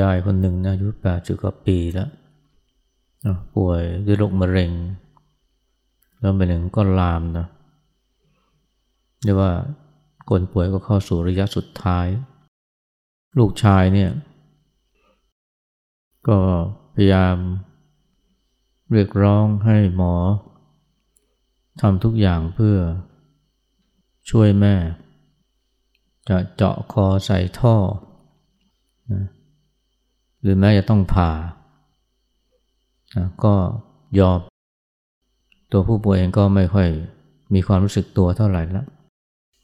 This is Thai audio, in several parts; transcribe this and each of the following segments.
ยายคนหนึ่งนะอายุแปดสิบกว่าปีแล้ว ป่วยด้วยโรคมะเร็ง แล้วไปหนึ่งก็ลามนะเรียกว่าคนป่วยก็เข้าสู่ระยะสุดท้าย ลูกชายเนี่ย ก็พยายามเรียกร้องให้หมอทำทุกอย่างเพื่อช่วยแม่ จะเจาะคอใส่ท่อนะ หรือแม้จะต้องผ่า ก็ยอมตัวผู้ป่วยเองก็ไม่ค่อยมีความรู้สึกตัวเท่าไหร่ล้ว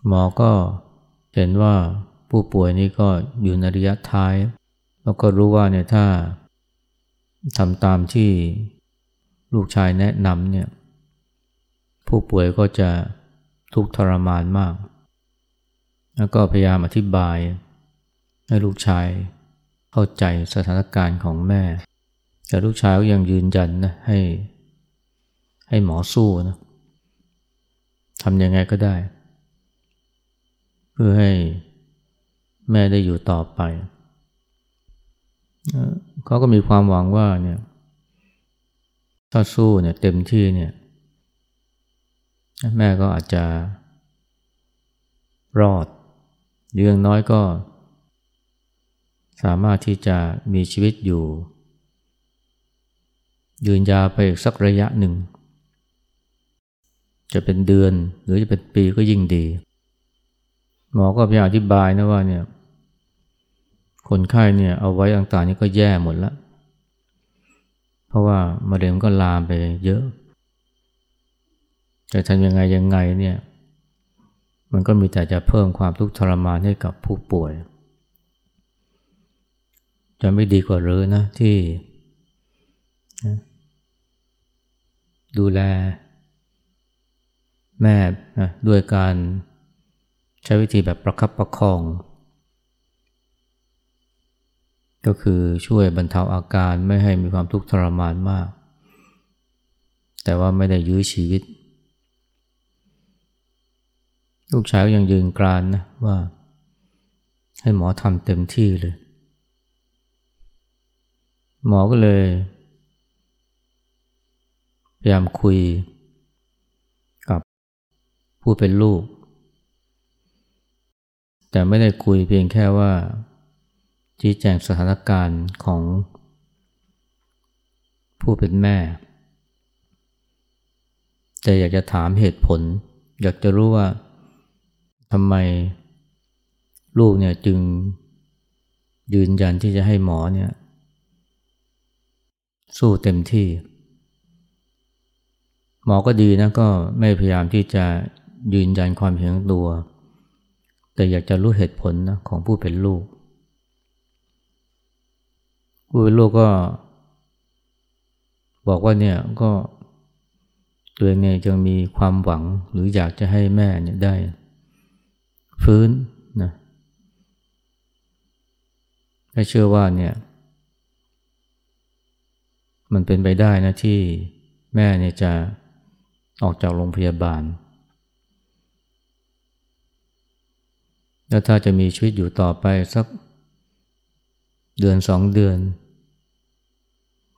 หมอก็เห็นว่าผู้ป่วยนี้ก็อยู่ในระยะท้าย แล้วก็รู้ว่าเนี่ยถ้าทำตามที่ลูกชายแนะนำเนี่ยผู้ป่วยก็จะทุกข์ทรมานมาก แล้วก็พยายามอธิบายให้ลูกชาย เข้าใจสถานการณ์ของแม่ แต่ลูกชายก็ยังยืนยันนะให้ ให้หมอสู้นะทำยังไงก็ได้ เพื่อให้แม่ได้อยู่ต่อไป เขาก็มีความหวังว่าเนี่ยถ้าสู้เนี่ยเต็มที่เนี่ย แม่ก็อาจจะรอดเรื่องน้อยก็ สามารถที่จะมีชีวิตอยู่ ยืนยาวไปอีกสักระยะหนึ่ง จะเป็นเดือนหรือจะเป็นปีก็ยิ่งดี หมอก็พยายามอธิบายนะว่าเนี่ยคนไข้เนี่ยเอาไว้ต่างๆนี่ก็แย่หมดล้วเพราะว่ามะเร็งก็ลามไปเยอะจะทำยังไงยังไงเนี่ยมันก็มีแต่จะเพิ่มความทุกข์ทรมานให้กับผู้ป่วย จะไม่ดีกว่าหรือนะที่ดูแล แม่นะด้วยการใช้วิธีแบบประคับประคอง ก็คือช่วยบรรเทาอาการไม่ให้มีความทุกข์ทรมานมาก แต่ว่าไม่ได้ยื้อชีวิต ลูกชายก็ยังยืนกรานนะว่า ให้หมอทำเต็มที่เลย หมอก็เลย พยายามคุยกับผู้เป็นลูก แต่ไม่ได้คุยเพียงแค่ว่า ชี้แจงสถานการณ์ของ ผู้เป็นแม่ แต่อยากจะถามเหตุผล อยากจะรู้ว่าทำไมลูกเนี่ยจึงยืนยันที่จะให้หมอเนี่ย สู้เต็มที่ หมอก็ดีนะก็ไม่พยายามที่จะยืนยันความเห็นตัว แต่อยากจะรู้เหตุผลนะของผู้เป็นลูก ผู้เป็นลูกก็ บอกว่าเนี่ยก็ตัวเองเนี่ยยังมีความหวังหรืออยากจะให้แม่เนี่ยได้ ฟื้นนะและเชื่อว่าเนี่ย มันเป็นไปได้นะที่แม่เนี่ยจะออกจากโรงพยาบาล แล้วถ้าจะมีชีวิตอยู่ต่อไปสักเดือนสองเดือน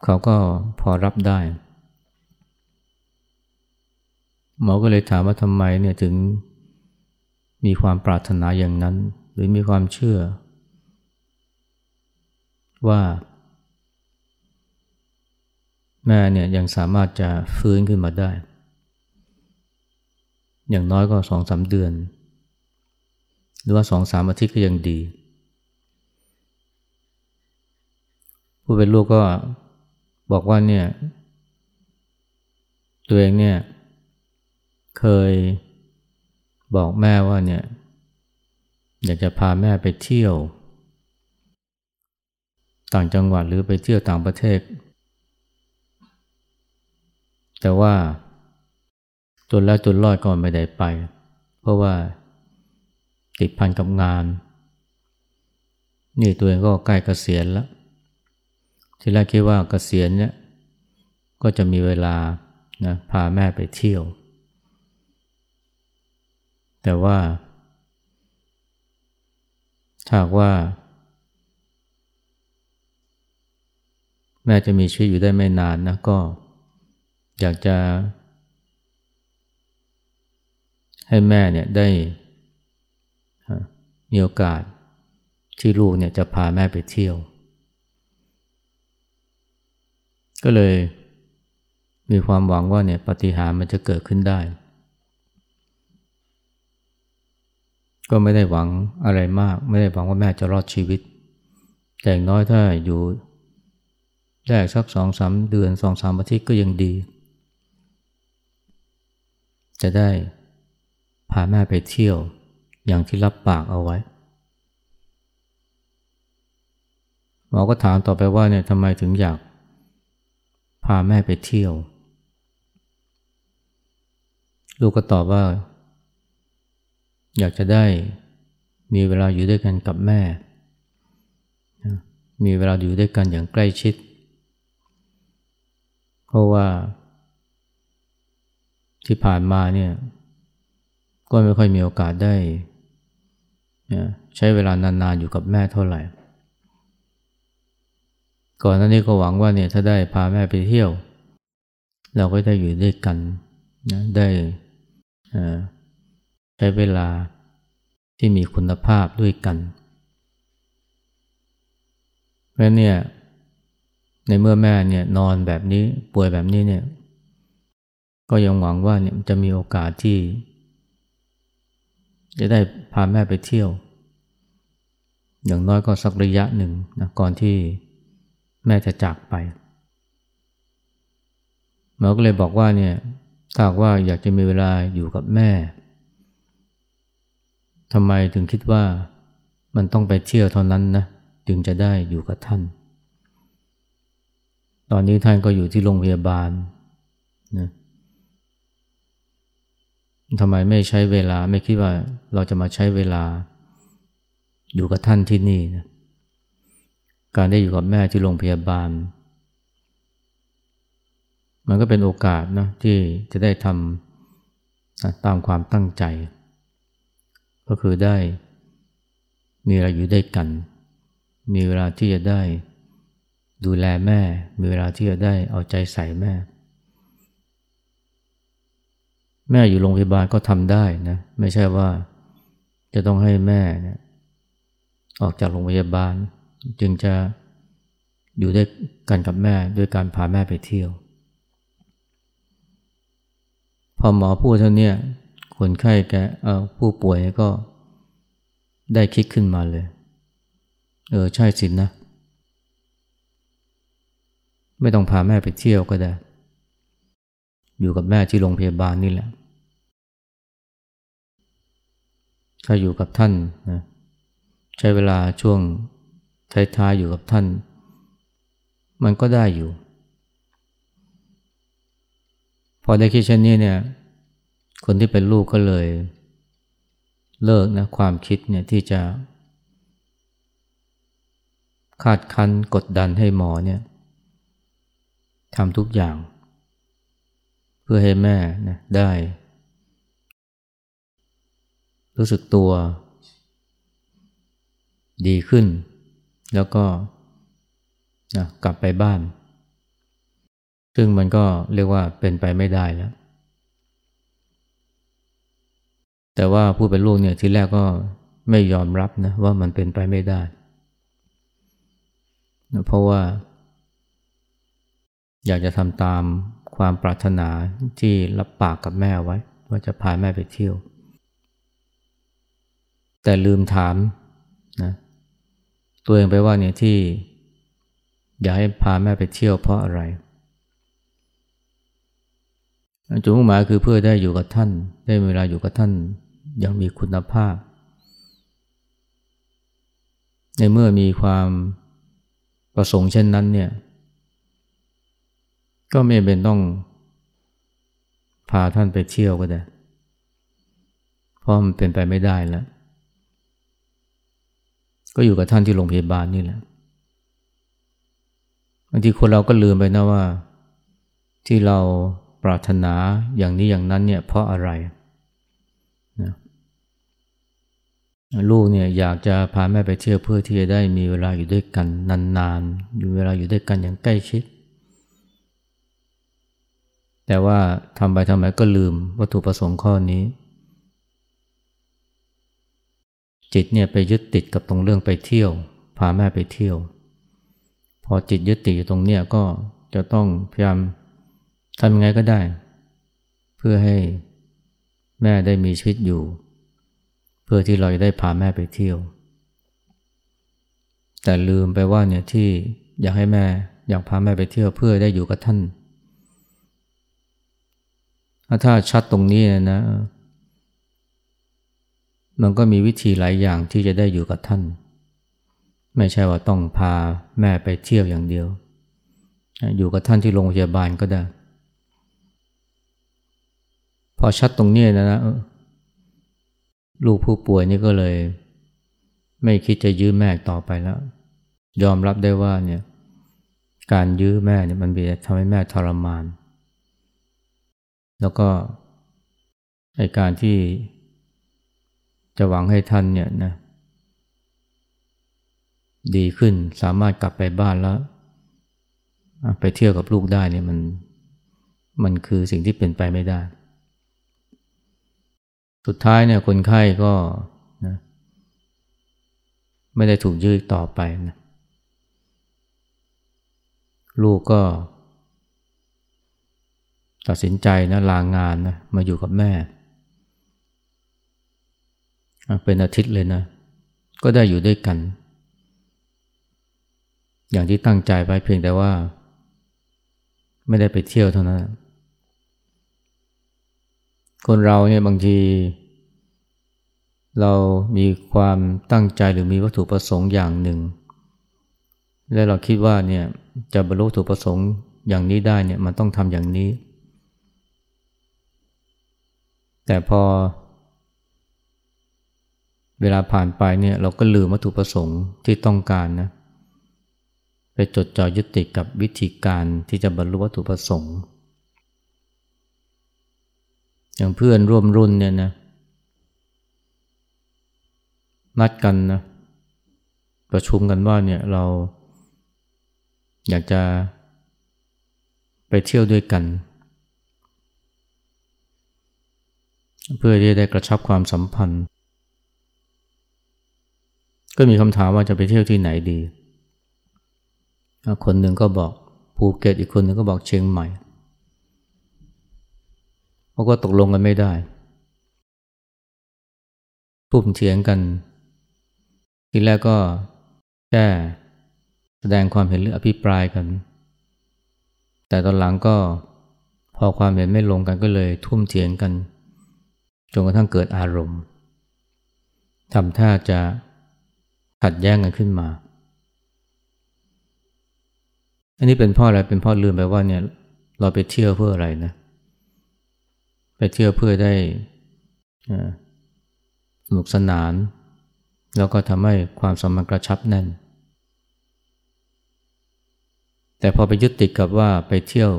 เขาก็พอรับได้ หมอก็เลยถามว่าทำไมเนี่ยถึงมีความปรารถนาอย่างนั้น หรือมีความเชื่อ ว่า แม่เนี่ยยังสามารถจะฟื้นขึ้นมาได้ อย่างน้อยก็สองสาเดือน หรือว่าสองสามอาทิตย์ก็ยังดี ผู้เป็นลูกก็บอกว่าเนี่ย ตัวเองเนี่ย เคยบอกแม่ว่าเนี่ย อยากจะพาแม่ไปเที่ยว ต่างจังหวัดหรือไปเที่ยวต่างประเทศ แต่ว่าจนแล้วจนรอดก็ไม่ได้ไป เพราะว่าติดพันกับงาน นี่ตัวเองก็ใกล้เกษียณแล้วที่แรกคิดว่าเกษียณเนี่ยก็จะมีเวลานะพาแม่ไปเที่ยว แต่ว่าถ้าว่า แม่จะมีชีวิตอยู่ได้ไม่นานนะก็ อยากจะ ให้แม่เนี่ยได้มีโอกาสที่ลูกเนี่ยจะพาแม่ไปเที่ยว ก็เลยมีความหวังว่าเนี่ยปฏิหารมันจะเกิดขึ้นได้ ก็ไม่ได้หวังอะไรมาก ไม่ได้หวังว่าแม่จะรอดชีวิต แต่อย่างน้อยถ้าอยู่ได้สักสองสามเดือนสองสามอาทิตย์ก็ยังดี จะได้พาแม่ไปเที่ยวอย่างที่รับปากเอาไว้หมอก็ถามต่อไปว่าเนี่ยทำไมถึงอยากพาแม่ไปเที่ยว ลูกก็ตอบว่า อยากจะได้มีเวลาอยู่ด้วยกันกับแม่ มีเวลาอยู่ด้วยกันอย่างใกล้ชิด เพราะว่า ที่ผ่านมาเนี่ย ก็ไม่ค่อยมีโอกาสได้ ใช้เวลานานๆอยู่กับแม่เท่าไหร่ ก่อนหน้านี้ก็หวังว่าเนี่ยถ้าได้พาแม่ไปเที่ยว เราก็ได้อยู่ด้วยกันนะได้ใช้เวลาที่มีคุณภาพด้วยกัน เพราะเนี่ยในเมื่อแม่เนี่ยนอนแบบนี้ป่วยแบบนี้เนี่ย ก็ยังหวังว่าเนี่ยจะมีโอกาสที่ จะได้พาแม่ไปเที่ยว อย่างน้อยก็สักระยะหนึ่งนะก่อนที่แม่จะจากไปหมอก็เลยบอกว่าเนี่ยถ้าว่าอยากจะมีเวลาอยู่กับแม่ทำไมถึงคิดว่ามันต้องไปเที่ยวเท่านั้นนะจึงจะได้อยู่กับท่าน ตอนนี้ท่านก็อยู่ที่โรงพยาบาลนะ ทำไมไม่ใช้เวลาไม่คิดว่าเราจะมาใช้เวลา อยู่กับท่านที่นี่นะการได้อยู่กับแม่ที่โรงพยาบาล มันก็เป็นโอกาสนะที่จะได้ทำตามความตั้งใจ ก็คือได้มีเวลาอยู่ด้วยกัน มีเวลาที่จะได้ดูแลแม่ มีเวลาที่จะได้เอาใจใส่แม่ แม่อยู่โรงพยาบาลก็ทำได้นะ ไม่ใช่ว่าจะต้องให้แม่เนี่ยออกจากโรงพยาบาล จึงจะอยู่ด้วยกันกับแม่ด้วยการพาแม่ไปเที่ยว พอหมอพูดเท่านี้คนไข้แกผู้ป่วยก็ได้คิดขึ้นมาเลย เออ ใช่สินนะ ไม่ต้องพาแม่ไปเที่ยวก็ได้ อยู่กับแม่ที่โรงพยาบาลนี่แหละ ถ้าอยู่กับท่านนะใช้เวลาช่วงท้ายๆอยู่กับท่าน มันก็ได้อยู่ พอได้คิดเช่นนี้เนี่ย คนที่เป็นลูกก็เลย เลิกนะความคิดเนี่ยที่จะคาดคั้นกดดันให้หมอเนี่ยทำทุกอย่าง เพื่อให้แม่นะได้ รู้สึกตัว ดีขึ้น แล้วก็นะกลับไปบ้าน ซึ่งมันก็เรียกว่าเป็นไปไม่ได้แล้ว แต่ว่าผู้เป็นลูกเนี่ยทีแรกก็ไม่ยอมรับนะว่ามันเป็นไปไม่ได้ เพราะว่า อยากจะทำตามความปรารถนาที่รับปากกับแม่ไว้ ว่าจะพาแม่ไปเที่ยว แต่ลืมถามนะตัวเองไปว่าเนี่ยที่อยากให้พาแม่ไปเที่ยวเพราะอะไรจุดมุ่งหมายคือเพื่อได้อยู่กับท่าน ได้เวลาอยู่กับท่านอย่างมีคุณภาพ ในเมื่อมีความประสงค์เช่นนั้นเนี่ยก็ไม่เป็นต้องพาท่านไปเที่ยวก็ได้ เพราะมันเป็นไปไม่ได้แล้ว ก็อยู่กับท่านที่โรงพยาบาลนี่แหละบางทีคนเราก็ลืมไปนะว่า ที่เราปรารถนาอย่างนี้อย่างนั้นเนี่ยเพราะอะไรนะลูกเนี่ยอยากจะพาแม่ไปเที่ยวเพื่อที่จะได้มีเวลาอยู่ด้วยกันนานๆอยู่เวลาอยู่ด้วยกันอย่างใกล้ชิด แต่ว่าทำไปทำไมก็ลืมวัตถุประสงค์ข้อนี้ จิตเนี่ยไปยึดติดกับตรงเรื่องไปเที่ยว พาแม่ไปเที่ยว พอจิตยึดติดอยู่ตรงเนี้ยก็จะต้องพยายามทำยังไงก็ได้ เพื่อให้แม่ได้มีชีวิตอยู่ เพื่อที่เราจะได้พาแม่ไปเที่ยว แต่ลืมไปว่าเนี่ยที่อยากให้แม่อยากพาแม่ไปเที่ยวเพื่อได้อยู่กับท่าน ถ้าชัดตรงนี้นะ มันก็มีวิธีหลายอย่างที่จะได้อยู่กับท่าน ไม่ใช่ว่าต้องพาแม่ไปเที่ยวอย่างเดียว อยู่กับท่านที่โรงพยาบาลก็ได้ พอชัดตรงนี้นะนะลูกผู้ป่วยนี่ก็เลย ไม่คิดจะยื้อแม่ต่อไปแล้ว ยอมรับได้ว่าเนี่ยการยื้อแม่เนี่ยมันบีทำให้แม่ทรมาน แล้วก็ในการที่ จะหวังให้ท่านเนี่ยนะดีขึ้นสามารถกลับไปบ้านแล้ว ไปเที่ยวกับลูกได้เนี่ยมันมันคือสิ่งที่เป็นไปไม่ได้ สุดท้ายเนี่ยคนไข้ก็นะไม่ได้ถูกยืดต่อไปนะลูกก็ ตัดสินใจนะลางงานนะมาอยู่กับแม่ เป็นอาทิตย์เลยนะ ก็ได้อยู่ด้วยกัน อย่างที่ตั้งใจไว้เพียงแต่ว่า ไม่ได้ไปเที่ยวเท่านั้น คนเราเนี่ยบางที เรามีความตั้งใจหรือมีวัตถุประสงค์อย่างหนึ่ง และเราคิดว่าเนี่ยจะบรรลุวัตถุประสงค์อย่างนี้ได้เนี่ยมันต้องทำอย่างนี้ แต่พอ เวลาผ่านไปเนี่ยเราก็ลืมวัตถุประสงค์ที่ต้องการนะไปจดจ่อยึดติดกับวิธีการที่จะบรรลุวัตถุประสงค์ อย่างเพื่อนร่วมรุ่นเนี่ยนะนัดกันนะประชุมกันว่าเนี่ยเราอยากจะไปเที่ยวด้วยกัน เพื่อที่จะได้กระชับความสัมพันธ์ ก็มีคำถามว่าจะไปเที่ยวที่ไหนดี คนหนึ่งก็บอกภูเก็ตอีกคนหนึ่งก็บอกเชียงใหม่เขาก็ตกลงกันไม่ได้ทุ่มเถียงกัน ทีแรกก็แค่แสดงความเห็นหรืออภิปรายกัน แต่ตอนหลังก็พอความเห็นไม่ลงกันก็เลยทุ่มเถียงกันจนกระทั่งเกิดอารมณ์ทำท่าจะ ขัดแย้งกันขึ้นมา อันนี้เป็นพ่ออะไรเป็นพ่อลืมไปว่าเนี่ยเราไปเที่ยวเพื่ออะไรนะ ไปเที่ยวเพื่อได้สนุกสนาน แล้วก็ทำให้ความสัมพันธ์กระชับแน่น แต่พอไปยึดติดกับว่าไปเที่ยว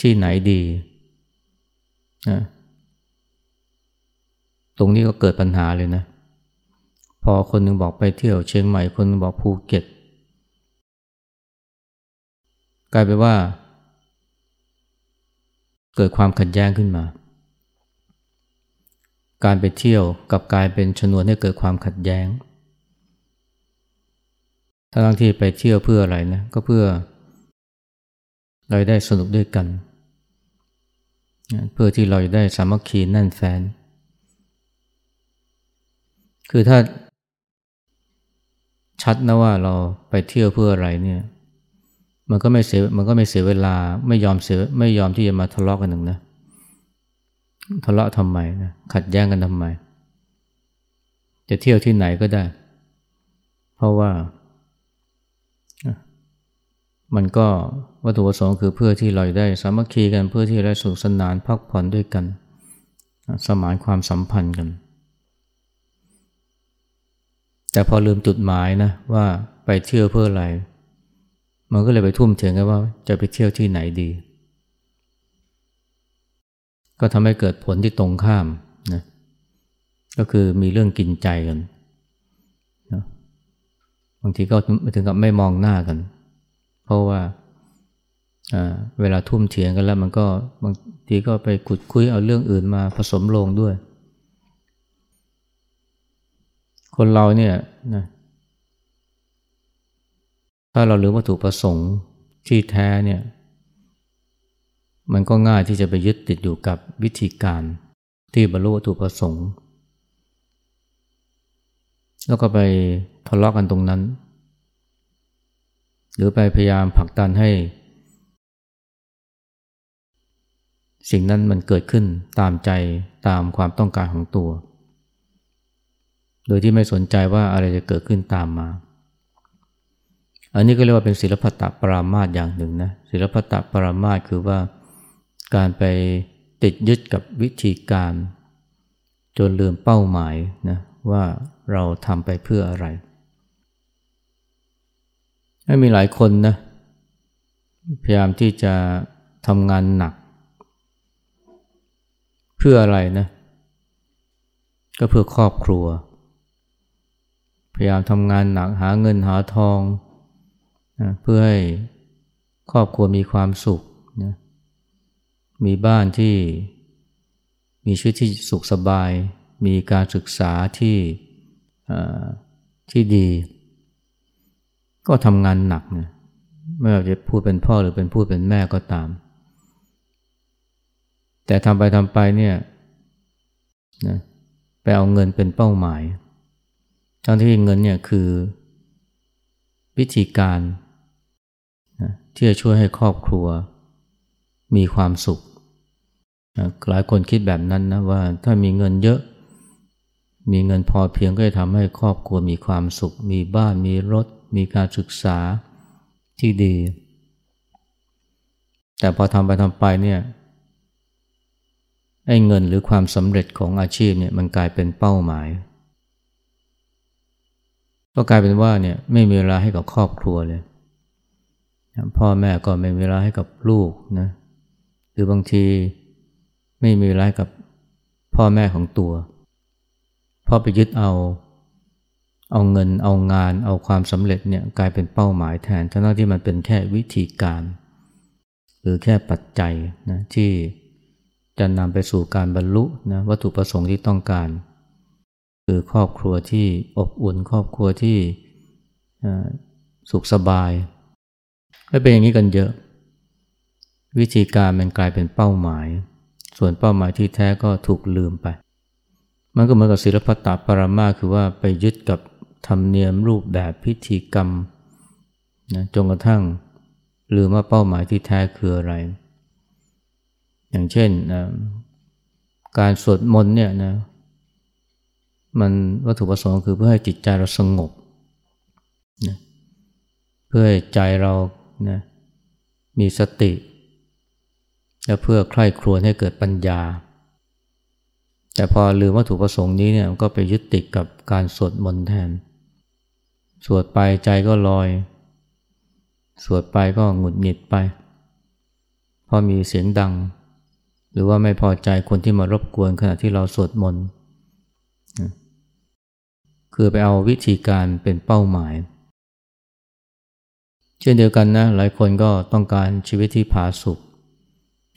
ที่ไหนดีนะตรงนี้ก็เกิดปัญหาเลยนะ พอคนหนึ่งบอกไปเที่ยวเชียงใหม่คนนึงบอกภูเก็ต กลายไปว่า เกิดความขัดแย้งขึ้นมา การไปเที่ยวกับกลายเป็นชนวนให้เกิดความขัดแย้งทั้งที่ไปเที่ยวเพื่ออะไรนะก็เพื่อเราได้สนุกด้วยกัน เพื่อที่เราได้สามัคคีแน่นแฟน คือถ้า ชัดนะว่าเราไปเที่ยวเพื่ออะไรเนี่ยมันก็ไม่เสียมันก็ไม่เสียเวลาไม่ยอมเสียไม่ยอมที่จะมาทะเลาะกกันหนึ่งนะทะเลาะทำไมนะขัดแย้งกันทำไม จะเที่ยวที่ไหนก็ได้ เพราะว่ามันก็วัตถุประสงค์คือเพื่อที่เราได้สามัคคีกันเพื่อที่จะได้สุขสนานพักผ่อนด้วยกัน สมานความสัมพันธ์กัน แต่พอลืมจุดหมายนะว่าไปเที่ยวเพื่ออะไร มันก็เลยไปทุ่มเถียงกันว่าจะไปเที่ยวที่ไหนดี ก็ทำให้เกิดผลที่ตรงข้ามนะก็คือมีเรื่องกินใจกันนะบางทีก็ถึงกับไม่มองหน้ากัน เพราะว่าเวลาทุ่มเถียงกันแล้วมันก็บางทีก็ไปขุดคุยเอาเรื่องอื่นมาผสมลงด้วย คนเราเนี่ยนะถ้าเราลืมวัตถุประสงค์ที่แท้เนี่ย มันก็ง่ายที่จะไปยึดติดอยู่กับวิธีการที่บรรลุวัตถุประสงค์ แล้วก็ไปทะเลาะกกันตรงนั้น หรือไปพยายามผลักดันให้ สิ่งนั้นมันเกิดขึ้นตามใจตามความต้องการของตัว โดยที่ไม่สนใจว่าอะไรจะเกิดขึ้นตามมา อันนี้ก็เรียกว่าเป็นศิลปตะปรามาสอย่างหนึ่งนะศิลปตะปรามาสคือว่าการไปติดยึดกับวิธีการ จนลืมเป้าหมายนะว่าเราทำไปเพื่ออะไรมีหลายคนนะพยายามที่จะทำงานหนัก เพื่ออะไรนะ ก็เพื่อครอบครัว พยายามทำงานหนักหาเงินหาทองนะเพื่อให้ครอบครัวมีความสุขนะมีบ้านที่มีชีวิตที่สุขสบาย มีการศึกษาที่ที่ดี ก็ทำงานหนักนะไม่ว่าจะพูดเป็นพ่อหรือเป็นพูดเป็นแม่ก็ตาม แต่ทำไปทำไปเนี่ยนะไปเอาเงินเป็นเป้าหมาย ทั้งที่เงินเนี่ยคือวิธีการที่จะช่วยให้ครอบครัวมีความสุขหลายคนคิดแบบนั้นนะว่าถ้ามีเงินเยอะ มีเงินพอเพียงก็จะทำให้ครอบครัวมีความสุข มีบ้านมีรถ มีการศึกษาที่ดี แต่พอทำไปทำไปเนี่ยไอ้เงินหรือความสำเร็จของอาชีพเนี่ยมันกลายเป็นเป้าหมาย ก็กลายเป็นว่าเนี่ยไม่มีเวลาให้กับครอบครัวเลย พ่อแม่ก็ไม่มีเวลาให้กับลูกนะหรือบางทีไม่มีเวลากับพ่อแม่ของตัวพ่อไปยึดเอา เอาเงินเอางานเอาความสำเร็จเนี่ยกลายเป็นเป้าหมายแทนทั้งที่มันเป็นแค่วิธีการ หรือแค่ปัจจัยนะที่จะนำไปสู่การบรรลุนะวัตถุประสงค์ที่ต้องการ คือครอบครัวที่อบอุ่นครอบครัวที่สุขสบายและเป็นอย่างนี้กันเยอะ วิธีการมันกลายเป็นเป้าหมาย ส่วนเป้าหมายที่แท้ก็ถูกลืมไป มันก็เหมือนกับศิลปตะปรมาคือว่าไปยึดกับธรรมเนียมรูปแบบพิธีกรรมนะจนกระทั่งลืมว่าเป้าหมายที่แท้คืออะไร อย่างเช่นนะการสวดมนต์เนี่ยนะ มันวัตถุประสงค์คือเพื่อให้จิตใจเราสงบนะเพื่อให้ใจเรานะมีสติ และเพื่อใคร่ครวญให้เกิดปัญญา แต่พอลืมวัตถุประสงค์นี้เนี่ยก็ไปยึดติดกับการสวดมนต์แทน สวดไปใจก็ลอย สวดไปก็หงุดหงิดไป พอมีเสียงดัง หรือว่าไม่พอใจคนที่มารบกวนขณะที่เราสวดมนต์ คือไปเอาวิธีการเป็นเป้าหมาย เช่นเดียวกันนะหลายคนก็ต้องการชีวิตที่ผาสุก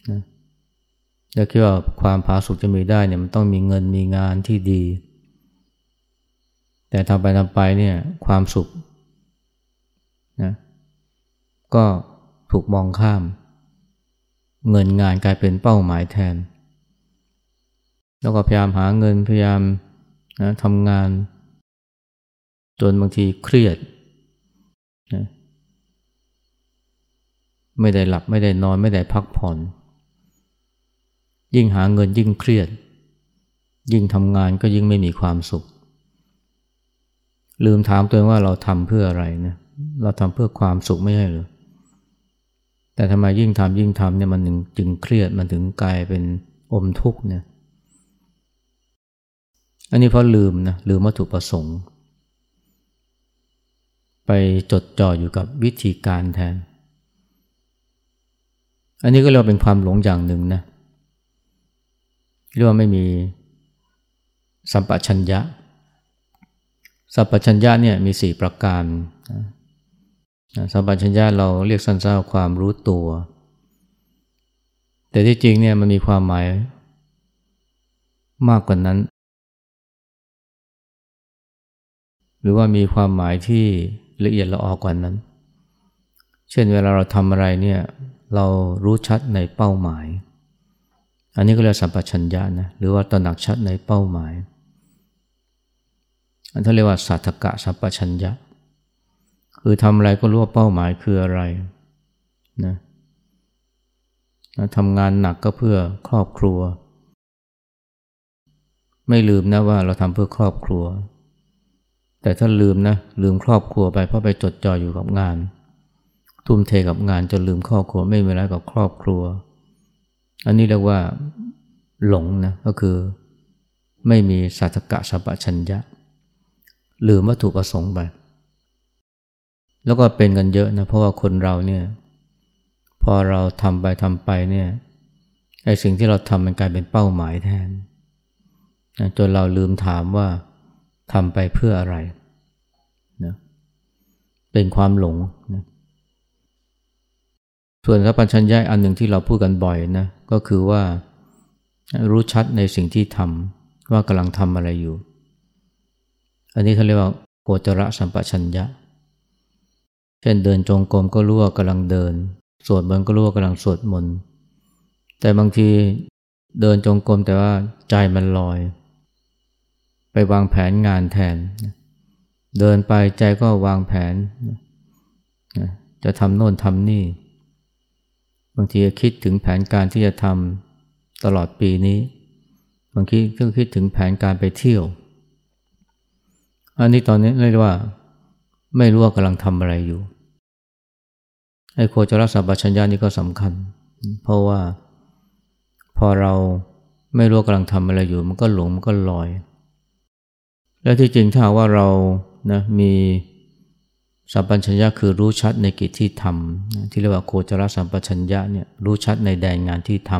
นะและคิดว่าความผาสุกจะมีได้เนี่ยมันต้องมีเงินมีงานที่ดี แต่ทำไปทำไปเนี่ยความสุขนะก็ถูกมองข้าม เงินงานกลายเป็นเป้าหมายแทน แล้วก็พยายามหาเงินพยายามนะทำงาน จนบางทีเครียดนะไม่ได้หลับไม่ได้นอนไม่ได้พักผ่อน ยิ่งหาเงินยิ่งเครียด ยิ่งทำงานก็ยิ่งไม่มีความสุข ลืมถามตัวเองว่าเราทำเพื่ออะไรนะเราทำเพื่อความสุขไม่ใช่หรือแต่ทำไมยิ่งทำยิ่งทำเนี่ยมันจึงเครียดมันถึงกลายเป็นอมทุกข์เนี่ยอันนี้เพราะลืมนะลืมวัตถุประสงค์ ไปจดจ่ออยู่กับวิธีการแทน อันนี้ก็เรียกว่าเป็นความหลงอย่างหนึ่งนะเรียกว่าไม่มีสัมปชัญญะ สัมปชัญญะเนี่ยมีสี่ประการสัมปชัญญะเราเรียกสั้นๆความรู้ตัว แต่ที่จริงเนี่ยมันมีความหมายมากกว่านั้น หรือว่ามีความหมายที่ ละเอียดละออกกว่านั้น เช่นเวลาเราทำอะไรเนี่ยเรารู้ชัดในเป้าหมาย อันนี้ก็เรียกสัมปชัญญะนะหรือว่าตระหนักชัดในเป้าหมาย อันที่เรียกว่าสัทธกะสัมปชัญญะ คือทำอะไรก็รู้ว่าเป้าหมายคืออะไรนะทำงานหนักก็เพื่อครอบครัว ไม่ลืมนะว่าเราทำเพื่อครอบครัว แต่ถ้าลืมนะลืมครอบครัวไปเพราะไปจดจ่ออยู่กับงาน ทุ่มเทกับงานจนลืมครอบครัวไม่มีเวลากับครอบครัว อันนี้เรียกว่าหลงนะก็คือไม่มีสัจกะสัพชัญญะลืมวัตถุประสงค์ไปแล้วก็เป็นกันเยอะนะเพราะว่าคนเราเนี่ยพอเราทำไปทำไปเนี่ยไอ้สิ่งที่เราทำมันกลายเป็นเป้าหมายแทน จนเราลืมถามว่า ทำไปเพื่ออะไรนะเป็นความหลงนะส่วนสัพพัญญาอันหนึ่งที่เราพูดกันบ่อยนะก็คือว่ารู้ชัดในสิ่งที่ทำว่ากำลังทำอะไรอยู่ อันนี้เขาเรียกว่าโกจระสัมปชัญญะ เช่นเดินจงกรมก็รู้ว่ากำลังเดิน สวดมนต์ก็รู้ว่ากำลังสวดมนต์แต่บางทีเดินจงกรมแต่ว่าใจมันลอย ไปวางแผนงานแทน เดินไปใจก็วางแผน จะทำโน่นทำนี่ บางทีคิดถึงแผนการที่จะทำตลอดปีนี้ บางทีก็คิดถึงแผนการไปเที่ยว อันนี้ตอนนี้เรียกว่า ไม่รู้ว่ากำลังทำอะไรอยู่ไอ้โคจรสัมปชัญญานี่ก็สำคัญ เพราะว่าพอเราไม่รู้กำลังทำอะไรอยู่ มันก็หลงมันก็ลอย และที่จริงถ้าว่าเรานะมีสัมปชัญญะคือรู้ชัดในกิจที่ทำที่เรียกว่าโคจรสัมปชัญญะเนี่ยรู้ชัดในแดนงานที่ท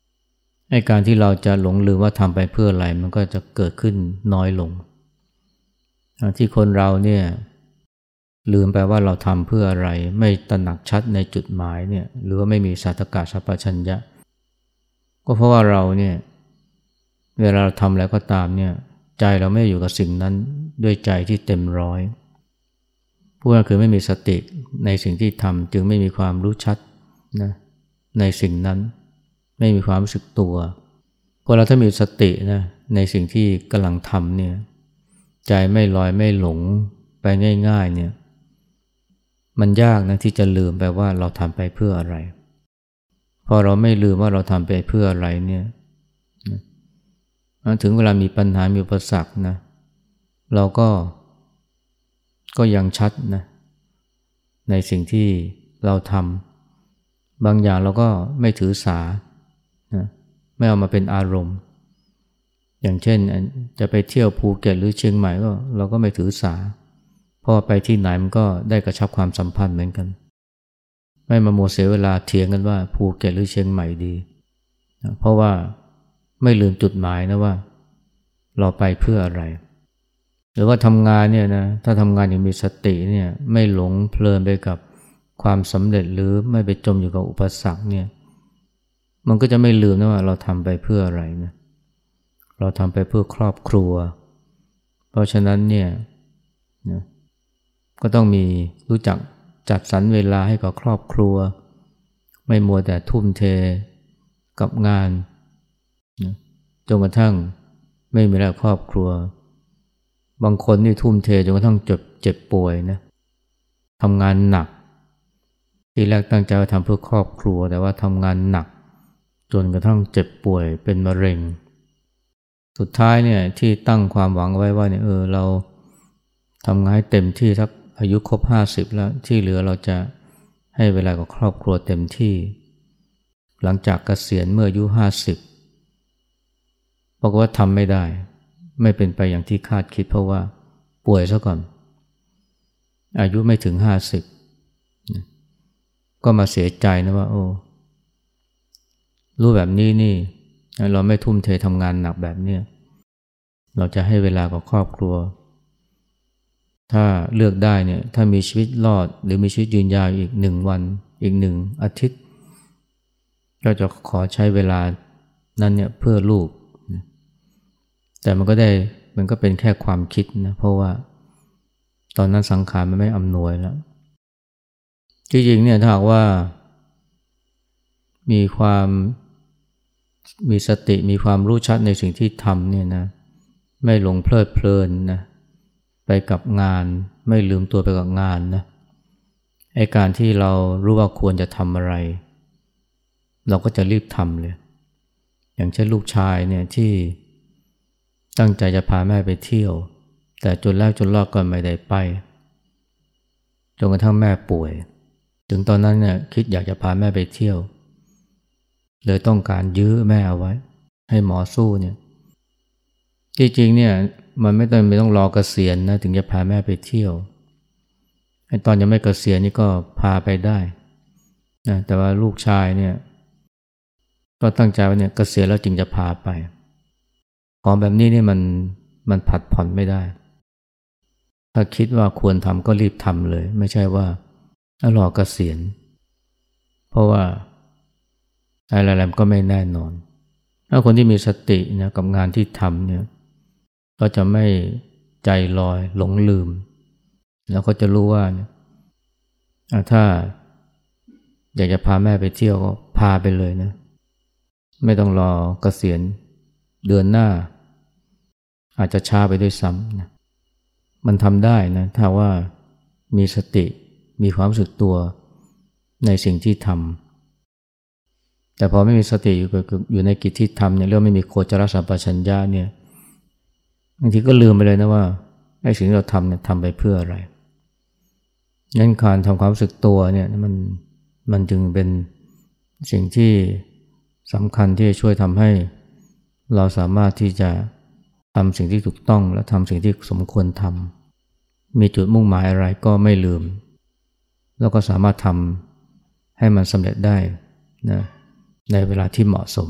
ำให้การที่เราจะหลงลืมว่าทำไปเพื่ออะไรมันก็จะเกิดขึ้นน้อยลง ที่คนเราเนี่ยลืมไปว่าเราทำเพื่ออะไร ไม่ตระหนักชัดในจุดหมายเนี่ยหรือว่าไม่มีสัตกาสัพชัญญะ ก็เพราะว่าเราเนี่ยเวลาเราทำแล้วก็ตามเนี่ย ใจเราไม่อยู่กับสิ่งนั้นด้วยใจที่เต็มร้อยพูดก็คือไม่มีสติในสิ่งที่ทำจึงไม่มีความรู้ชัดนะในสิ่งนั้น ไม่มีความรู้สึกตัวพอเราถ้ามีสตินะในสิ่งที่กำลังทำเนี่ยใจไม่ลอยไม่หลงไปง่าย ๆเนี่ยมันยากนะที่จะลืมไปว่าเราทำไปเพื่ออะไร พอเราไม่ลืมว่าเราทำไปเพื่ออะไรเนี่ย ถึงเวลามีปัญหา มีอุปสรรคนะ เราก็ ก็ยังชัดนะ ในสิ่งที่เราทำ บางอย่างเราก็ไม่ถือสานะไม่เอามาเป็นอารมณ์ อย่างเช่น จะไปเที่ยวภูเก็ตหรือเชียงใหม่ก็เราก็ไม่ถือสา เพราะไปที่ไหนมันก็ได้กระชับความสัมพันธ์เหมือนกัน ไม่มาโมเสียเวลาเถียงกันว่าภูเก็ตหรือเชียงใหม่ดีนะเพราะว่า ไม่ลืมจุดหมายนะว่า เราไปเพื่ออะไร หรือว่าทำงานเนี่ยนะถ้าทำงานอย่างมีสติเนี่ยไม่หลงเพลินไปกับความสำเร็จหรือไม่ไปจมอยู่กับอุปสรรคเนี่ยมันก็จะไม่ลืมนะว่าเราทำไปเพื่ออะไรนะเราทำไปเพื่อครอบครัว เพราะฉะนั้นเนี่ยนะก็ต้องมีรู้จักจัดสรรเวลาให้กับครอบครัว ไม่มัวแต่ทุ่มเทกับงาน จนกระทั่งไม่มีเวลาครอบครัว บางคนนี่ทุ่มเทจนกระทั่งเจ็บเจ็บป่วยนะทำงานหนัก ทีแรกตั้งใจว่าทำเพื่อครอบครัว แต่ว่าทำงานหนัก จนกระทั่งเจ็บป่วยเป็นมะเร็ง สุดท้ายเนี่ยที่ตั้งความหวังไว้ว่าเนี่ยเออเราทำงานให้เต็มที่สักอายุครบห้าสิบแล้วที่เหลือเราจะให้เวลากับครอบครัวเต็มที่ หลังจากเกษียณเมื่ออายุห้าสิบ บอกว่าทำไม่ได้ ไม่เป็นไปอย่างที่คาดคิดเพราะว่าป่วยซะก่อน อายุไม่ถึงห้าสิบก็มาเสียใจนะว่า โอ้รู้แบบนี้นี่ เราไม่ทุ่มเททำงานหนักแบบเนี้ยเราจะให้เวลากับครอบครัว ถ้าเลือกได้เนี่ย ถ้ามีชีวิตรอด หรือมีชีวิตยืนยาวอีกหนึ่งวัน อีกหนึ่งอาทิตย์ ก็จะขอใช้เวลานั้นเนี่ยเพื่อลูก แต่มันก็ได้มันก็เป็นแค่ความคิดนะเพราะว่า ตอนนั้นสังขารมันไม่อำนวยแล้วจริงๆเนี่ยถ้าหากว่า มีความมีสติมีความรู้ชัดในสิ่งที่ทำเนี่ยนะไม่หลงเพลิดเพลินนะไปกับงาน ไม่ลืมตัวไปกับงานนะไอการที่เรารู้ว่าควรจะทำอะไร เราก็จะรีบทำเลย อย่างเช่นลูกชายเนี่ยที่ ตั้งใจจะพาแม่ไปเที่ยว แต่จนแล้วจนรอดก็ไม่ได้ไปจนกระทั่งแม่ป่วย ถึงตอนนั้นเนี่ยคิดอยากจะพาแม่ไปเที่ยว เลยต้องการยื้อแม่เอาไว้ ให้หมอสู้เนี่ยจริงๆเนี่ยมันไม่ต้องไม่ต้องรอเกษียณนะถึงจะพาแม่ไปเที่ยวไอ้ตอนยังไม่เกษียณนี่ก็พาไปได้นะแต่ว่าลูกชายเนี่ยก็ตั้งใจว่าเนี่ยเกษียณแล้วจึงจะพาไป ของแบบนี้นี่มันมันผัดผ่อนไม่ได้ ถ้าคิดว่าควรทำก็รีบทำเลย ไม่ใช่ว่ารอเกษียณ เพราะว่าอะไรๆก็ไม่แน่นอน ถ้าคนที่มีสตินะกับงานที่ทำเนี่ย ก็จะไม่ใจลอยหลงลืม แล้วก็จะรู้ว่าเนี่ยถ้าอยากจะพาแม่ไปเที่ยวก็พาไปเลยนะ ไม่ต้องรอเกษียณ เดือนหน้า อาจจะช้าไปด้วยซ้ำนะมันทำได้นะถ้าว่ามีสติมีความรู้สึกตัวในสิ่งที่ทำแต่พอไม่มีสติอยู่อยู่ในกิจที่ทำเนี่ยเรื่องไม่มีโคจรสัมปชัญญะเนี่ยบางทีก็ลืมไปเลยนะว่าไอ้สิ่งที่เราทำเนี่ยทำไปเพื่ออะไรงั้นการทำความรู้สึกตัวเนี่ยมันมันจึงเป็นสิ่งที่สำคัญที่จะช่วยทำให้ เราสามารถที่จะทำสิ่งที่ถูกต้องและทำสิ่งที่สมควรทำมีจุดมุ่งหมายอะไรก็ไม่ลืม แล้วก็สามารถทำให้มันสำเร็จได้นะในเวลาที่เหมาะสม